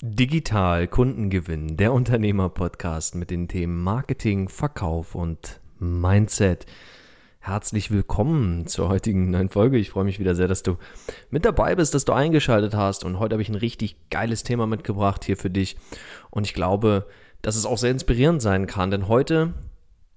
Digital Kundengewinn, der Unternehmer-Podcast mit den Themen Marketing, Verkauf und Mindset. Herzlich willkommen zur heutigen neuen Folge. Ich freue mich wieder sehr, dass du mit dabei bist, dass du eingeschaltet hast. Und heute habe ich ein richtig geiles Thema mitgebracht hier für dich. Und ich glaube, dass es auch sehr inspirierend sein kann, denn heute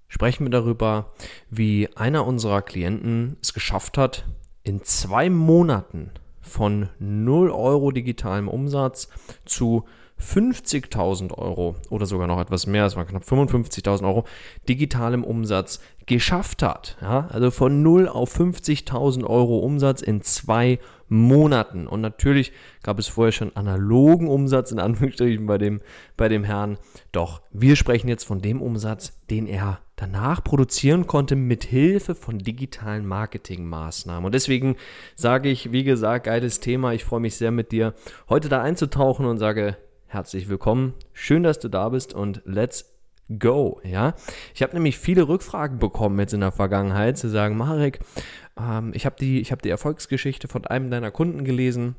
sprechen wir darüber, wie einer unserer Klienten es geschafft hat, in zwei Monaten von 0 Euro digitalem Umsatz zu 50.000 Euro oder sogar noch etwas mehr, es waren knapp 55.000 Euro, digitalem Umsatz geschafft hat. Ja, also von 0 auf 50.000 Euro Umsatz in zwei Monaten. Und natürlich gab es vorher schon analogen Umsatz in Anführungsstrichen bei dem, bei dem Herrn. Doch wir sprechen jetzt von dem Umsatz, den er danach produzieren konnte mit Hilfe von digitalen Marketingmaßnahmen. Und deswegen sage ich, wie gesagt, geiles Thema. Ich freue mich sehr mit dir heute da einzutauchen und sage herzlich willkommen. Schön, dass du da bist und let's go. Ja, ich habe nämlich viele Rückfragen bekommen jetzt in der Vergangenheit zu sagen, Marek, ähm, ich habe die, ich habe die Erfolgsgeschichte von einem deiner Kunden gelesen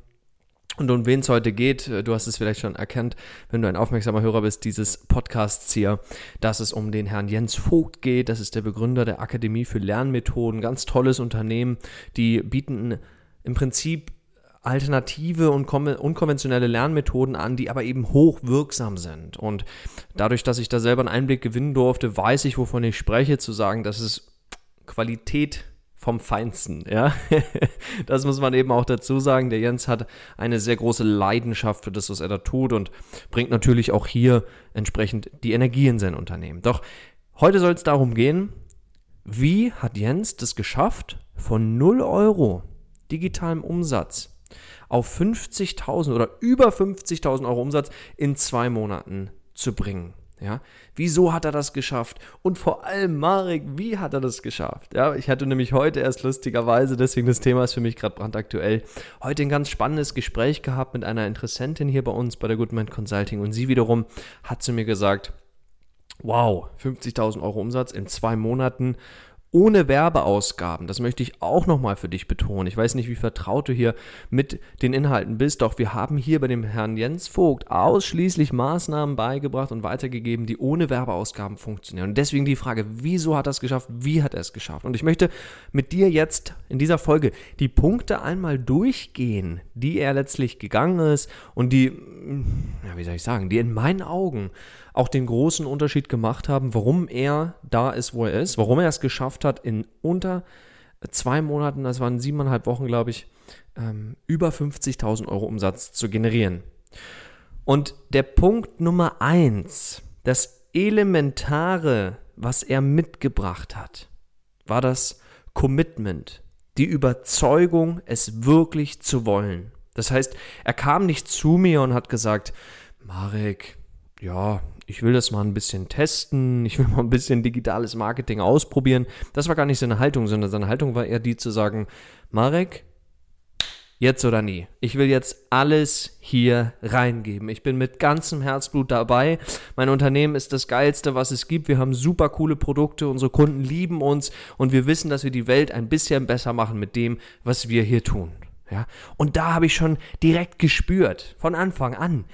und um wen es heute geht, äh, du hast es vielleicht schon erkannt, wenn du ein aufmerksamer Hörer bist, dieses Podcasts hier, dass es um den Herrn Jens Vogt geht. Das ist der Begründer der Akademie für Lernmethoden. Ganz tolles Unternehmen. Die bieten im Prinzip alternative und unkonventionelle Lernmethoden an, die aber eben hochwirksam sind. Und dadurch, dass ich da selber einen Einblick gewinnen durfte, weiß ich, wovon ich spreche, zu sagen, dass es Qualität vom Feinsten, ja. das muss man eben auch dazu sagen. Der Jens hat eine sehr große Leidenschaft für das, was er da tut und bringt natürlich auch hier entsprechend die Energie in sein Unternehmen. Doch heute soll es darum gehen, wie hat Jens das geschafft, von 0 Euro digitalem Umsatz auf 50.000 oder über 50.000 Euro Umsatz in zwei Monaten zu bringen? Ja, wieso hat er das geschafft? Und vor allem, Marek, wie hat er das geschafft? Ja, ich hatte nämlich heute erst lustigerweise, deswegen das Thema ist für mich gerade brandaktuell, heute ein ganz spannendes Gespräch gehabt mit einer Interessentin hier bei uns bei der Goodman Consulting und sie wiederum hat zu mir gesagt, wow, 50.000 Euro Umsatz in zwei Monaten ohne Werbeausgaben. Das möchte ich auch nochmal für dich betonen. Ich weiß nicht, wie vertraut du hier mit den Inhalten bist, doch wir haben hier bei dem Herrn Jens Vogt ausschließlich Maßnahmen beigebracht und weitergegeben, die ohne Werbeausgaben funktionieren. Und deswegen die Frage, wieso hat er es geschafft? Wie hat er es geschafft? Und ich möchte mit dir jetzt in dieser Folge die Punkte einmal durchgehen, die er letztlich gegangen ist und die, ja, wie soll ich sagen, die in meinen Augen auch den großen Unterschied gemacht haben, warum er da ist, wo er ist, warum er es geschafft hat, in unter zwei Monaten, das waren siebeneinhalb Wochen, glaube ich, ähm, über 50.000 Euro Umsatz zu generieren. Und der Punkt Nummer eins, das Elementare, was er mitgebracht hat, war das Commitment, die Überzeugung, es wirklich zu wollen. Das heißt, er kam nicht zu mir und hat gesagt, Marek, ja, ich will das mal ein bisschen testen, ich will mal ein bisschen digitales Marketing ausprobieren. Das war gar nicht seine Haltung, sondern seine Haltung war eher die zu sagen, Marek, jetzt oder nie. Ich will jetzt alles hier reingeben. Ich bin mit ganzem Herzblut dabei. Mein Unternehmen ist das geilste, was es gibt. Wir haben super coole Produkte, unsere Kunden lieben uns und wir wissen, dass wir die Welt ein bisschen besser machen mit dem, was wir hier tun. Ja? Und da habe ich schon direkt gespürt, von Anfang an,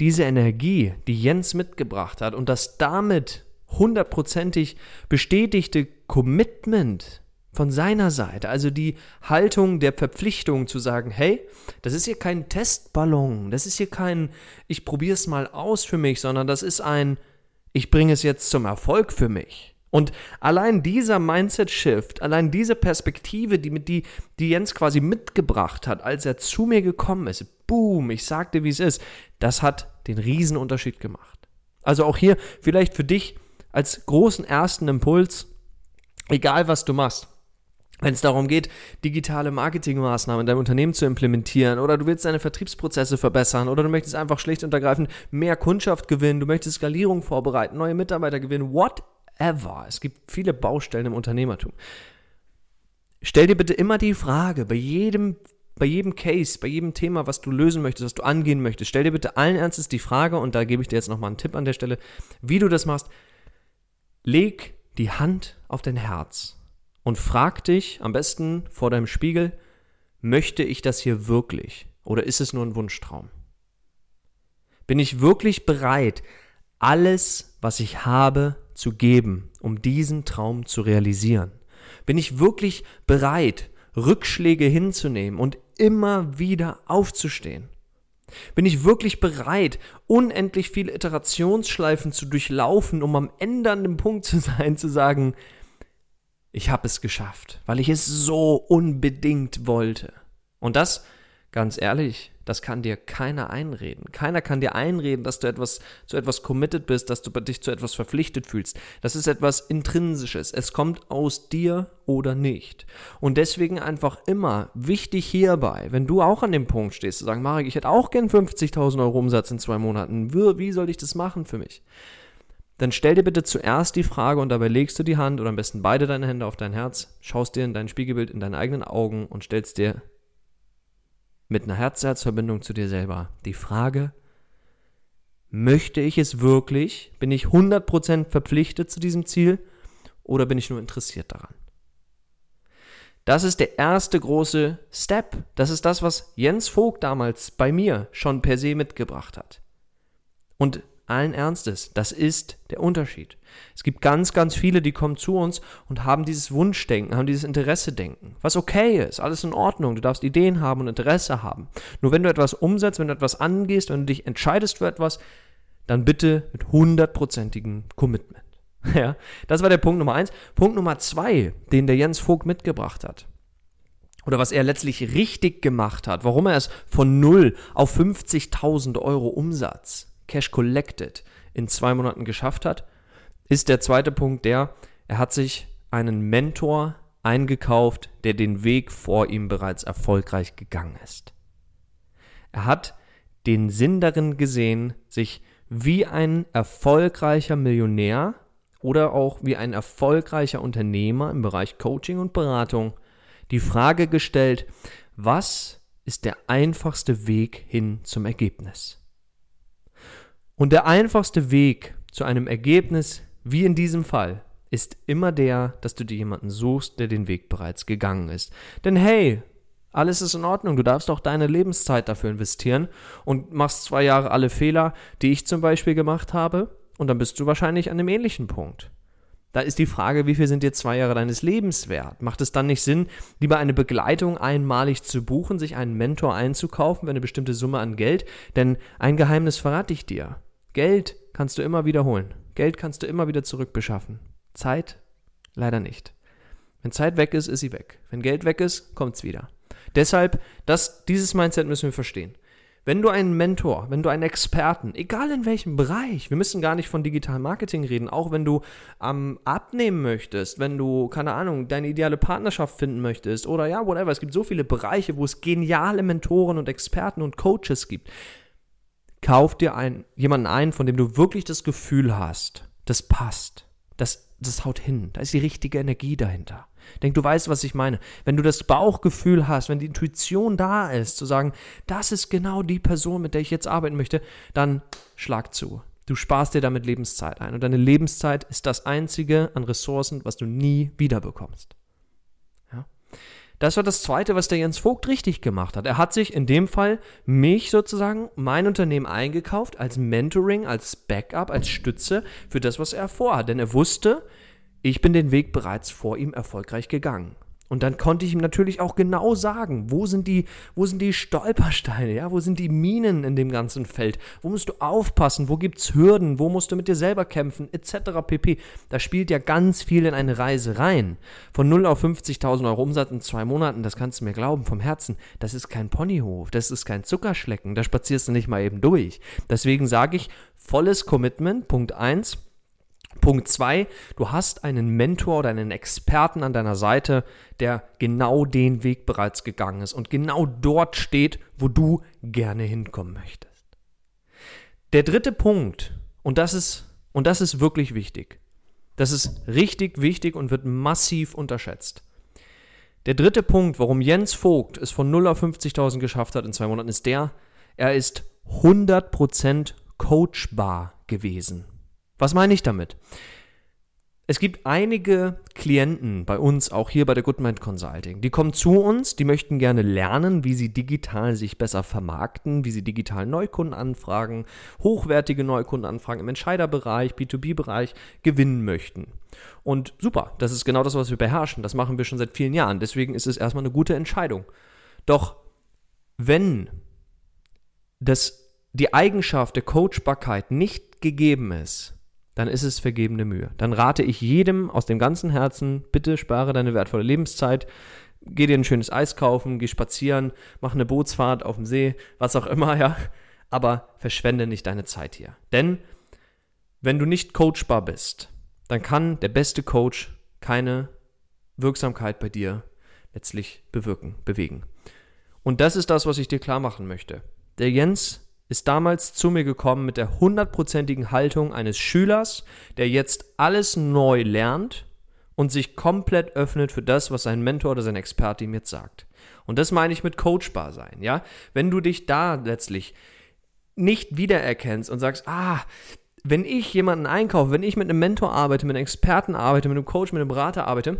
diese Energie, die Jens mitgebracht hat und das damit hundertprozentig bestätigte Commitment von seiner Seite, also die Haltung der Verpflichtung zu sagen, hey, das ist hier kein Testballon, das ist hier kein, ich probiere es mal aus für mich, sondern das ist ein, ich bringe es jetzt zum Erfolg für mich. Und allein dieser Mindset-Shift, allein diese Perspektive, die, die, die Jens quasi mitgebracht hat, als er zu mir gekommen ist, boom, ich sagte, wie es ist, das hat den Riesenunterschied gemacht. Also auch hier vielleicht für dich als großen ersten Impuls, egal was du machst, wenn es darum geht, digitale Marketingmaßnahmen in deinem Unternehmen zu implementieren oder du willst deine Vertriebsprozesse verbessern oder du möchtest einfach schlicht und ergreifend mehr Kundschaft gewinnen, du möchtest Skalierung vorbereiten, neue Mitarbeiter gewinnen, what ever. Es gibt viele Baustellen im Unternehmertum. Stell dir bitte immer die Frage, bei jedem, bei jedem Case, bei jedem Thema, was du lösen möchtest, was du angehen möchtest, stell dir bitte allen Ernstes die Frage, und da gebe ich dir jetzt nochmal einen Tipp an der Stelle, wie du das machst. Leg die Hand auf dein Herz und frag dich am besten vor deinem Spiegel, möchte ich das hier wirklich oder ist es nur ein Wunschtraum? Bin ich wirklich bereit, alles, was ich habe, zu geben, um diesen Traum zu realisieren? Bin ich wirklich bereit, Rückschläge hinzunehmen und immer wieder aufzustehen? Bin ich wirklich bereit, unendlich viele Iterationsschleifen zu durchlaufen, um am Ende an dem Punkt zu sein, zu sagen, ich habe es geschafft, weil ich es so unbedingt wollte. Und das, ganz ehrlich, das kann dir keiner einreden. Keiner kann dir einreden, dass du etwas zu etwas committed bist, dass du dich zu etwas verpflichtet fühlst. Das ist etwas Intrinsisches. Es kommt aus dir oder nicht. Und deswegen einfach immer wichtig hierbei, wenn du auch an dem Punkt stehst, zu sagen, Marek, ich hätte auch gern 50.000 Euro Umsatz in zwei Monaten. Wie, soll ich das machen für mich? Dann stell dir bitte zuerst die Frage und dabei legst du die Hand oder am besten beide deine Hände auf dein Herz, schaust dir in dein Spiegelbild in deine eigenen Augen und stellst dir mit einer Herz-Herz-Verbindung zu dir selber die Frage, möchte ich es wirklich? Bin ich 100% verpflichtet zu diesem Ziel oder bin ich nur interessiert daran? Das ist der erste große Step. Das ist das, was Jens Vogt damals bei mir schon per se mitgebracht hat. Und allen Ernstes, das ist der Unterschied. Es gibt ganz, ganz viele, die kommen zu uns und haben dieses Wunschdenken, haben dieses Interesse-Denken, was okay ist, alles in Ordnung, du darfst Ideen haben und Interesse haben. Nur wenn du etwas umsetzt, wenn du etwas angehst, wenn du dich entscheidest für etwas, dann bitte mit hundertprozentigem Commitment. Ja, das war der Punkt Nummer eins. Punkt Nummer zwei, den der Jens Vogt mitgebracht hat oder was er letztlich richtig gemacht hat, warum er es von 0 auf 50.000 Euro Umsatz Cash Collected in zwei Monaten geschafft hat, ist der zweite Punkt der, er hat sich einen Mentor eingekauft, der den Weg vor ihm bereits erfolgreich gegangen ist. Er hat den Sinn darin gesehen, sich wie ein erfolgreicher Millionär oder auch wie ein erfolgreicher Unternehmer im Bereich Coaching und Beratung die Frage gestellt, was ist der einfachste Weg hin zum Ergebnis? Und der einfachste Weg zu einem Ergebnis, wie in diesem Fall, ist immer der, dass du dir jemanden suchst, der den Weg bereits gegangen ist. Denn hey, alles ist in Ordnung. Du darfst auch deine Lebenszeit dafür investieren und machst zwei Jahre alle Fehler, die ich zum Beispiel gemacht habe, und dann bist du wahrscheinlich an einem ähnlichen Punkt. Da ist die Frage, wie viel sind dir zwei Jahre deines Lebens wert? Macht es dann nicht Sinn, lieber eine Begleitung einmalig zu buchen, sich einen Mentor einzukaufen für eine bestimmte Summe an Geld? Denn ein Geheimnis verrate ich dir. Geld kannst du immer wiederholen. Geld kannst du immer wieder zurückbeschaffen. Zeit leider nicht. Wenn Zeit weg ist, ist sie weg. Wenn Geld weg ist, kommt es wieder. Deshalb, das, dieses Mindset müssen wir verstehen. Wenn du einen Mentor, wenn du einen Experten, egal in welchem Bereich, wir müssen gar nicht von Digital Marketing reden, auch wenn du ähm, abnehmen möchtest, wenn du, keine Ahnung, deine ideale Partnerschaft finden möchtest oder ja, whatever. Es gibt so viele Bereiche, wo es geniale Mentoren und Experten und Coaches gibt kauf dir ein, jemanden ein, von dem du wirklich das Gefühl hast, das passt, das, das haut hin, da ist die richtige Energie dahinter. Denk, du weißt, was ich meine. Wenn du das Bauchgefühl hast, wenn die Intuition da ist, zu sagen, das ist genau die Person, mit der ich jetzt arbeiten möchte, dann schlag zu. Du sparst dir damit Lebenszeit ein. Und deine Lebenszeit ist das einzige an Ressourcen, was du nie wiederbekommst. Das war das Zweite, was der Jens Vogt richtig gemacht hat. Er hat sich in dem Fall mich sozusagen, mein Unternehmen eingekauft als Mentoring, als Backup, als Stütze für das, was er vorhat. Denn er wusste, ich bin den Weg bereits vor ihm erfolgreich gegangen. Und dann konnte ich ihm natürlich auch genau sagen, wo sind die, wo sind die Stolpersteine, ja, wo sind die Minen in dem ganzen Feld, wo musst du aufpassen, wo gibt es Hürden, wo musst du mit dir selber kämpfen, etc. pp. Da spielt ja ganz viel in eine Reise rein. Von 0 auf 50.000 Euro Umsatz in zwei Monaten, das kannst du mir glauben, vom Herzen, das ist kein Ponyhof, das ist kein Zuckerschlecken, da spazierst du nicht mal eben durch. Deswegen sage ich, volles Commitment, Punkt 1 Punkt zwei, du hast einen Mentor oder einen Experten an deiner Seite, der genau den Weg bereits gegangen ist und genau dort steht, wo du gerne hinkommen möchtest. Der dritte Punkt, und das ist, und das ist wirklich wichtig, das ist richtig wichtig und wird massiv unterschätzt. Der dritte Punkt, warum Jens Vogt es von 0 auf 50.000 geschafft hat in zwei Monaten, ist der, er ist 100% coachbar gewesen. Was meine ich damit? es gibt einige Klienten bei uns, auch hier bei der Goodmind Consulting, die kommen zu uns, die möchten gerne lernen, wie sie digital sich besser vermarkten, wie sie digital Neukundenanfragen, hochwertige Neukundenanfragen im Entscheiderbereich, B2B-Bereich gewinnen möchten. Und super, das ist genau das, was wir beherrschen. Das machen wir schon seit vielen Jahren. Deswegen ist es erstmal eine gute Entscheidung. Doch wenn das, die Eigenschaft der Coachbarkeit nicht gegeben ist, dann ist es vergebene Mühe. Dann rate ich jedem aus dem ganzen Herzen, bitte spare deine wertvolle Lebenszeit, geh dir ein schönes Eis kaufen, geh spazieren, mach eine Bootsfahrt auf dem See, was auch immer, ja. Aber verschwende nicht deine Zeit hier. Denn wenn du nicht coachbar bist, dann kann der beste Coach keine Wirksamkeit bei dir letztlich bewirken, bewegen. Und das ist das, was ich dir klar machen möchte. Der Jens ist damals zu mir gekommen mit der hundertprozentigen Haltung eines Schülers, der jetzt alles neu lernt und sich komplett öffnet für das, was sein Mentor oder sein Experte ihm jetzt sagt. Und das meine ich mit coachbar sein, ja? Wenn du dich da letztlich nicht wiedererkennst und sagst, ah, wenn ich jemanden einkaufe, wenn ich mit einem Mentor arbeite, mit einem Experten arbeite, mit einem Coach, mit einem Berater arbeite,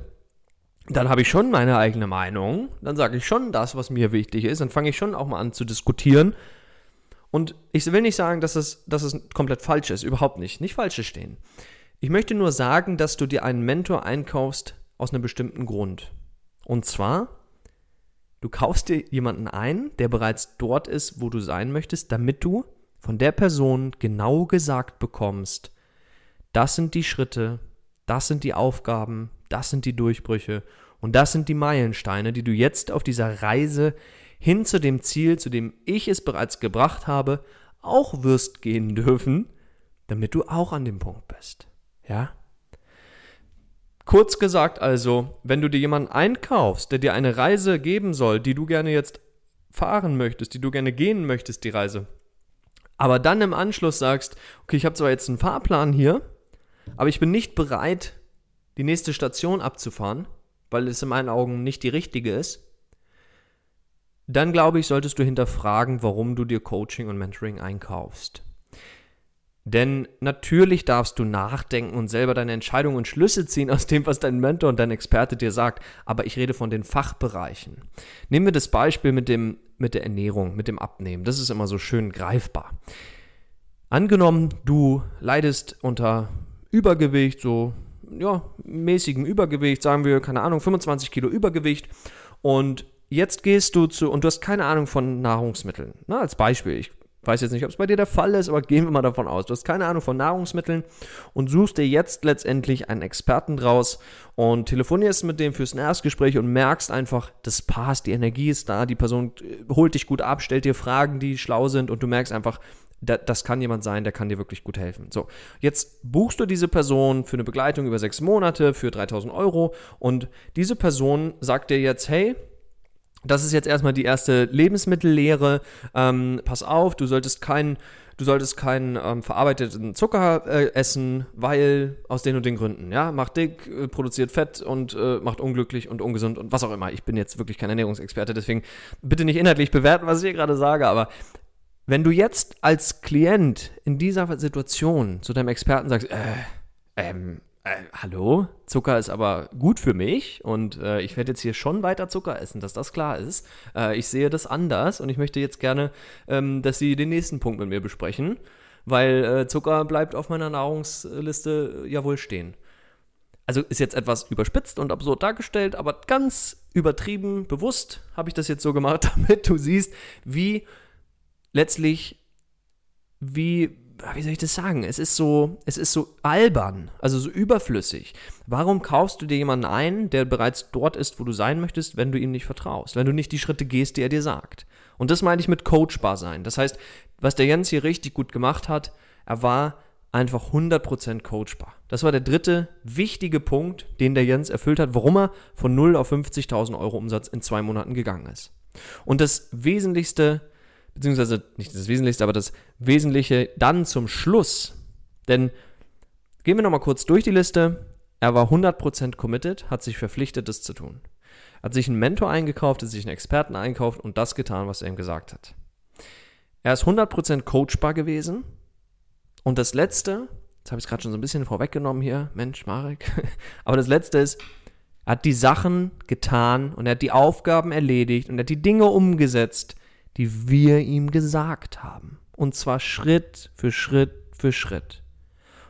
dann habe ich schon meine eigene Meinung, dann sage ich schon das, was mir wichtig ist, dann fange ich schon auch mal an zu diskutieren und ich will nicht sagen, dass es, dass es komplett falsch ist, überhaupt nicht. Nicht falsch stehen. Ich möchte nur sagen, dass du dir einen Mentor einkaufst aus einem bestimmten Grund. Und zwar, du kaufst dir jemanden ein, der bereits dort ist, wo du sein möchtest, damit du von der Person genau gesagt bekommst, das sind die Schritte, das sind die Aufgaben, das sind die Durchbrüche und das sind die Meilensteine, die du jetzt auf dieser Reise hin zu dem Ziel, zu dem ich es bereits gebracht habe, auch wirst gehen dürfen, damit du auch an dem Punkt bist. Ja? Kurz gesagt also, wenn du dir jemanden einkaufst, der dir eine Reise geben soll, die du gerne jetzt fahren möchtest, die du gerne gehen möchtest, die Reise, aber dann im Anschluss sagst, okay, ich habe zwar jetzt einen Fahrplan hier, aber ich bin nicht bereit, die nächste Station abzufahren, weil es in meinen Augen nicht die richtige ist, dann glaube ich, solltest du hinterfragen, warum du dir Coaching und Mentoring einkaufst. Denn natürlich darfst du nachdenken und selber deine Entscheidungen und Schlüsse ziehen aus dem, was dein Mentor und dein Experte dir sagt. Aber ich rede von den Fachbereichen. Nehmen wir das Beispiel mit, dem, mit der Ernährung, mit dem Abnehmen. Das ist immer so schön greifbar. Angenommen, du leidest unter Übergewicht, so ja, mäßigem Übergewicht, sagen wir, keine Ahnung, 25 Kilo Übergewicht und jetzt gehst du zu, und du hast keine Ahnung von Nahrungsmitteln. Na, als Beispiel, ich weiß jetzt nicht, ob es bei dir der Fall ist, aber gehen wir mal davon aus. Du hast keine Ahnung von Nahrungsmitteln und suchst dir jetzt letztendlich einen Experten draus und telefonierst mit dem fürs Erstgespräch und merkst einfach, das passt, die Energie ist da, die Person äh, holt dich gut ab, stellt dir Fragen, die schlau sind und du merkst einfach, das kann jemand sein, der kann dir wirklich gut helfen. So, jetzt buchst du diese Person für eine Begleitung über sechs Monate für 3000 Euro und diese Person sagt dir jetzt, hey, das ist jetzt erstmal die erste Lebensmittellehre. Ähm, pass auf, du solltest keinen du solltest keinen ähm, verarbeiteten Zucker äh, essen, weil aus den und den Gründen, ja, macht dick, äh, produziert Fett und äh, macht unglücklich und ungesund und was auch immer. Ich bin jetzt wirklich kein Ernährungsexperte, deswegen bitte nicht inhaltlich bewerten, was ich hier gerade sage, aber wenn du jetzt als Klient in dieser Situation zu deinem Experten sagst, äh, ähm, äh, hallo, Zucker ist aber gut für mich und äh, ich werde jetzt hier schon weiter Zucker essen, dass das klar ist. Äh, ich sehe das anders und ich möchte jetzt gerne, ähm, dass Sie den nächsten Punkt mit mir besprechen, weil äh, Zucker bleibt auf meiner Nahrungsliste ja wohl stehen. Also ist jetzt etwas überspitzt und absurd dargestellt, aber ganz übertrieben, bewusst habe ich das jetzt so gemacht, damit du siehst, wie letztlich, wie wie soll ich das sagen? Es ist so, es ist so albern, also so überflüssig. Warum kaufst du dir jemanden ein, der bereits dort ist, wo du sein möchtest, wenn du ihm nicht vertraust, wenn du nicht die Schritte gehst, die er dir sagt? Und das meine ich mit coachbar sein. Das heißt, was der Jens hier richtig gut gemacht hat, er war einfach 100% coachbar. Das war der dritte wichtige Punkt, den der Jens erfüllt hat, warum er von 0 auf 50.000 Euro Umsatz in zwei Monaten gegangen ist. Und das Wesentlichste beziehungsweise nicht das Wesentlichste, aber das Wesentliche dann zum Schluss. Denn gehen wir nochmal kurz durch die Liste. Er war 100% committed, hat sich verpflichtet, das zu tun. Hat sich einen Mentor eingekauft, hat sich einen Experten eingekauft und das getan, was er ihm gesagt hat. Er ist 100% coachbar gewesen. Und das Letzte, Jetzt habe ich es gerade schon so ein bisschen vorweggenommen hier. Mensch, Marek. Aber das Letzte ist, er hat die Sachen getan und er hat die Aufgaben erledigt und er hat die Dinge umgesetzt, die wir ihm gesagt haben. Und zwar Schritt für Schritt für Schritt.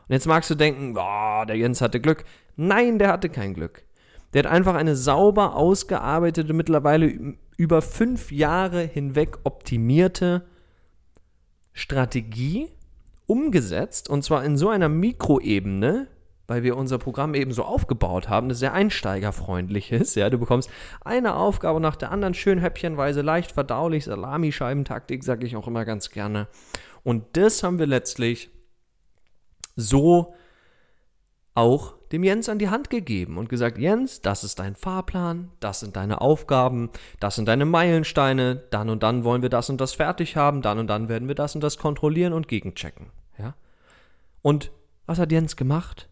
Und jetzt magst du denken, oh, der Jens hatte Glück. Nein, der hatte kein Glück. Der hat einfach eine sauber ausgearbeitete, mittlerweile über fünf Jahre hinweg optimierte Strategie umgesetzt. Und zwar in so einer Mikroebene, weil wir unser Programm eben so aufgebaut haben, das sehr einsteigerfreundlich ist. Ja, du bekommst eine Aufgabe nach der anderen, schön häppchenweise, leicht verdaulich, Salamischeibentaktik, sage ich auch immer ganz gerne. Und das haben wir letztlich so auch dem Jens an die Hand gegeben und gesagt, Jens, das ist dein Fahrplan, das sind deine Aufgaben, das sind deine Meilensteine, dann und dann wollen wir das und das fertig haben, dann und dann werden wir das und das kontrollieren und gegenchecken. Ja? Und was hat Jens gemacht?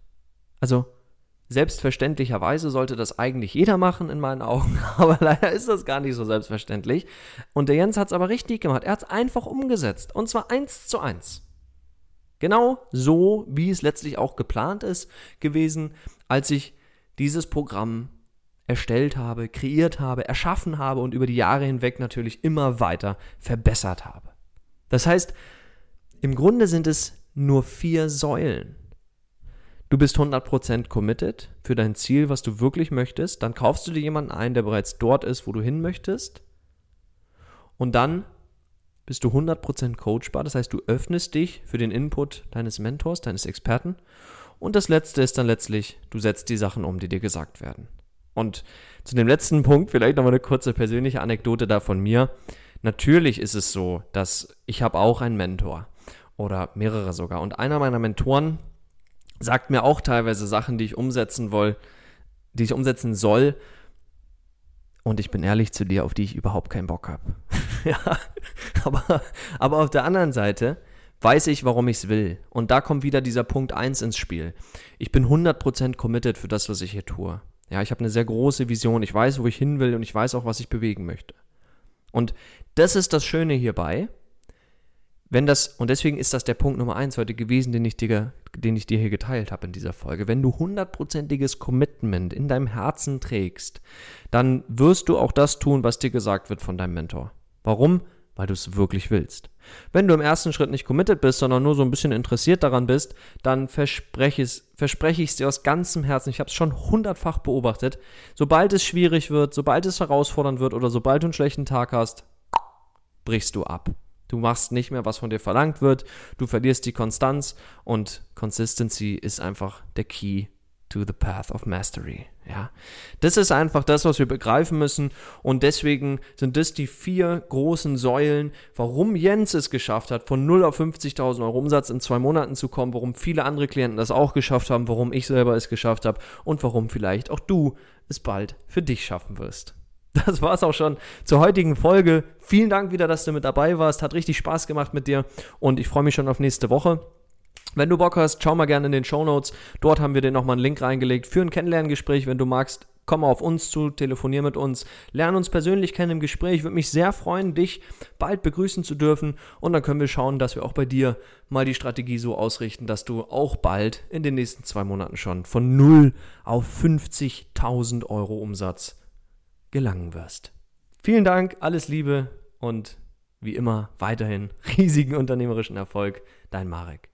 Also, selbstverständlicherweise sollte das eigentlich jeder machen in meinen Augen, aber leider ist das gar nicht so selbstverständlich. Und der Jens hat es aber richtig gemacht. Er hat es einfach umgesetzt. Und zwar eins zu eins. Genau so, wie es letztlich auch geplant ist gewesen, als ich dieses Programm erstellt habe, kreiert habe, erschaffen habe und über die Jahre hinweg natürlich immer weiter verbessert habe. Das heißt, im Grunde sind es nur vier Säulen. Du bist 100% committed für dein Ziel, was du wirklich möchtest. Dann kaufst du dir jemanden ein, der bereits dort ist, wo du hin möchtest. Und dann bist du 100% coachbar. Das heißt, du öffnest dich für den Input deines Mentors, deines Experten. Und das Letzte ist dann letztlich, du setzt die Sachen um, die dir gesagt werden. Und zu dem letzten Punkt vielleicht nochmal eine kurze persönliche Anekdote da von mir. Natürlich ist es so, dass ich habe auch einen Mentor oder mehrere sogar. Und einer meiner Mentoren, sagt mir auch teilweise Sachen, die ich umsetzen will, die ich umsetzen soll. Und ich bin ehrlich zu dir, auf die ich überhaupt keinen Bock habe. ja, aber, aber auf der anderen Seite weiß ich, warum ich es will. Und da kommt wieder dieser Punkt 1 ins Spiel. Ich bin 100% committed für das, was ich hier tue. Ja, ich habe eine sehr große Vision. Ich weiß, wo ich hin will und ich weiß auch, was ich bewegen möchte. Und das ist das Schöne hierbei wenn das, und deswegen ist das der Punkt Nummer eins heute gewesen, den ich dir, den ich dir hier geteilt habe in dieser Folge. Wenn du hundertprozentiges Commitment in deinem Herzen trägst, dann wirst du auch das tun, was dir gesagt wird von deinem Mentor. Warum? Weil du es wirklich willst. Wenn du im ersten Schritt nicht committed bist, sondern nur so ein bisschen interessiert daran bist, dann verspreche, es, verspreche ich es dir aus ganzem Herzen. Ich habe es schon hundertfach beobachtet. Sobald es schwierig wird, sobald es herausfordernd wird oder sobald du einen schlechten Tag hast, brichst du ab. Du machst nicht mehr, was von dir verlangt wird. Du verlierst die Konstanz und Consistency ist einfach der Key to the path of mastery. Ja, das ist einfach das, was wir begreifen müssen und deswegen sind das die vier großen Säulen, warum Jens es geschafft hat, von 0 auf 50.000 Euro Umsatz in zwei Monaten zu kommen, warum viele andere Klienten das auch geschafft haben, warum ich selber es geschafft habe und warum vielleicht auch du es bald für dich schaffen wirst. Das war es auch schon zur heutigen Folge. Vielen Dank wieder, dass du mit dabei warst. Hat richtig Spaß gemacht mit dir und ich freue mich schon auf nächste Woche. Wenn du Bock hast, schau mal gerne in den Show Notes. Dort haben wir dir nochmal einen Link reingelegt für ein Kennenlerngespräch. Wenn du magst, komm auf uns zu, telefonier mit uns, lern uns persönlich kennen im Gespräch. Würde mich sehr freuen, dich bald begrüßen zu dürfen. Und dann können wir schauen, dass wir auch bei dir mal die Strategie so ausrichten, dass du auch bald in den nächsten zwei Monaten schon von 0 auf 50.000 Euro Umsatz gelangen wirst. Vielen Dank, alles Liebe und wie immer weiterhin riesigen unternehmerischen Erfolg. Dein Marek.